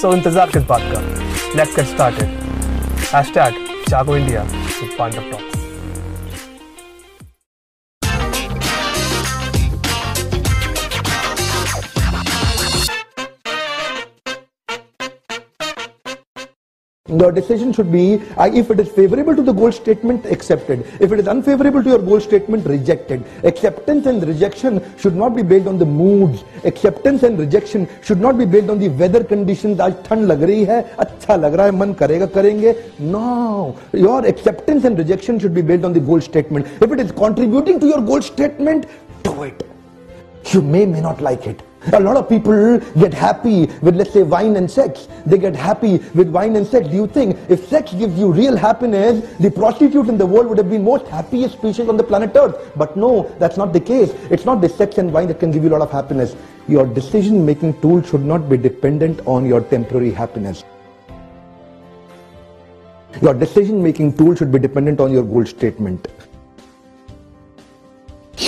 so इंतज़ार किस बात का? Let's get started hashtag with Pandav talks The decision should be, uh, if it is favorable to the goal statement, accepted. If it is unfavorable to your goal statement, rejected. Acceptance and rejection should not be based on the moods. Acceptance and rejection should not be based on the weather conditions. आज ठंड लग रही है अच्छा लग रहा है मन करेगा करेंगे no your acceptance and rejection should be based on the goal statement if it is contributing to your goal statement do it you may may not like it a lot of people get happy with, let's say, wine and sex. They get happy with wine and sex. Do you think if sex gives you real happiness, the prostitute in the world would have been most happiest species on the planet Earth? But no, that's not the case. It's not the sex and wine that can give you a lot of happiness. Your decision-making tool should not be dependent on your temporary happiness. Your decision-making tool should be dependent on your goal statement.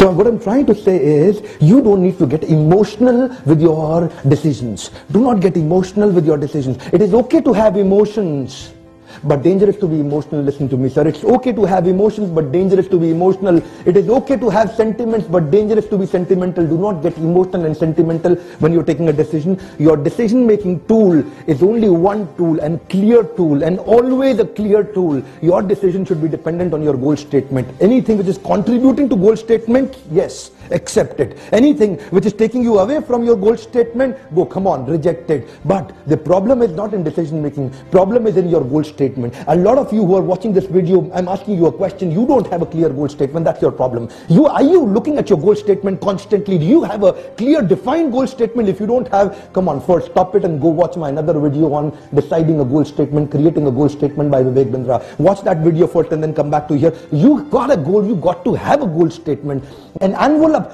So what I'm trying to say is you don't need to get emotional with your decisions. Do not get emotional with your decisions. It is okay to have emotions. But dangerous to be emotional, listen to me sir. It's okay to have emotions but dangerous to be emotional. It is okay to have sentiments but dangerous to be sentimental. Do not get emotional and sentimental when you're taking a decision. Your decision making tool is only one tool and clear tool and always a clear tool. Your decision should be dependent on your goal statement. Anything which is contributing to goal statement, yes accept it. Anything which is taking you away from your goal statement, go, come on, reject it. But the problem is not in decision making. Problem is in your goal statement. A lot of you who are watching this video, I'm asking you a question. You don't have a clear goal statement. That's your problem. You Are you looking at your goal statement constantly? Do you have a clear defined goal statement? If you don't have, come on, first stop it and go watch my another video on deciding a goal statement, creating a goal statement by Vivek Bindra. Watch that video first and then come back to here. You got a goal. You got to have a goal statement. An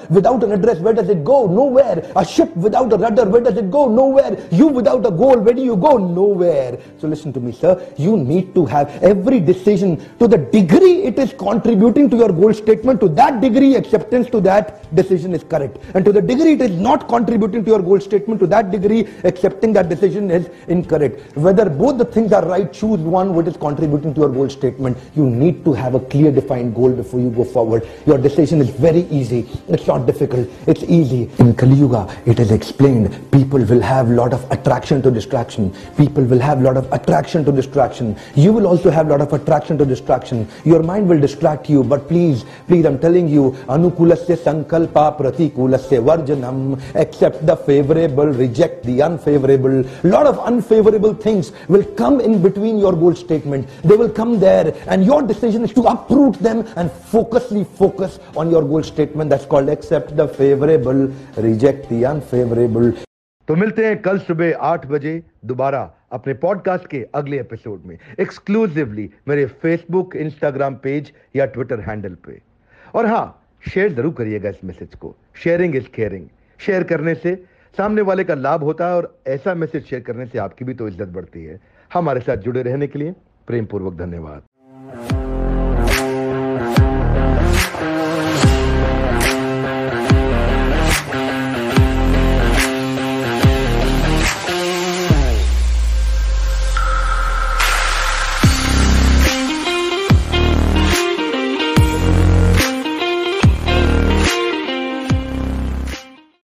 without an address, where does it go? Nowhere. A ship without a rudder, where does it go? Nowhere. You without a goal, where do you go? Nowhere. So listen to me, sir. You need to have every decision to the degree it is contributing to your goal statement, to that degree acceptance to that decision is correct. And to the degree it is not contributing to your goal statement, to that degree accepting that decision is incorrect. Whether both the things are right, choose one which is contributing to your goal statement. You need to have a clear defined goal before you go forward. Your decision is very easy. It's not difficult. It's easy. In Kali Yuga, it is explained. People will have lot of attraction to distraction. People will have lot of attraction to distraction. You will also have lot of attraction to distraction. Your mind will distract you. But please, please, I'm telling you, anukulasya sankalpa pratikulasya varjanam. Accept the favorable, reject the unfavorable. Lot of unfavorable things will come in between your goal statement. They will come there and your decision is to uproot them and focusly focus on your goal statement. That's called accept the favorable, reject the unfavorable. तो मिलते हैं कल सुबह आठ बजे दोबारा अपने podcast के अगले एपिसोड में। एक्सक्लूसिवली मेरे फेसबुक इंस्टाग्राम पेज या ट्विटर हैंडल पे। और हाँ शेयर ज़रूर करिएगा इस मैसेज को। शेयरिंग इज़ केयरिंग शेयर करने से सामने वाले का लाभ होता है और ऐसा मैसेज शेयर करने से आपकी भी तो इज़्ज़त बढ़ती है। हमारे साथ जुड़े रहने के लिए प्रेम पूर्वक धन्यवाद।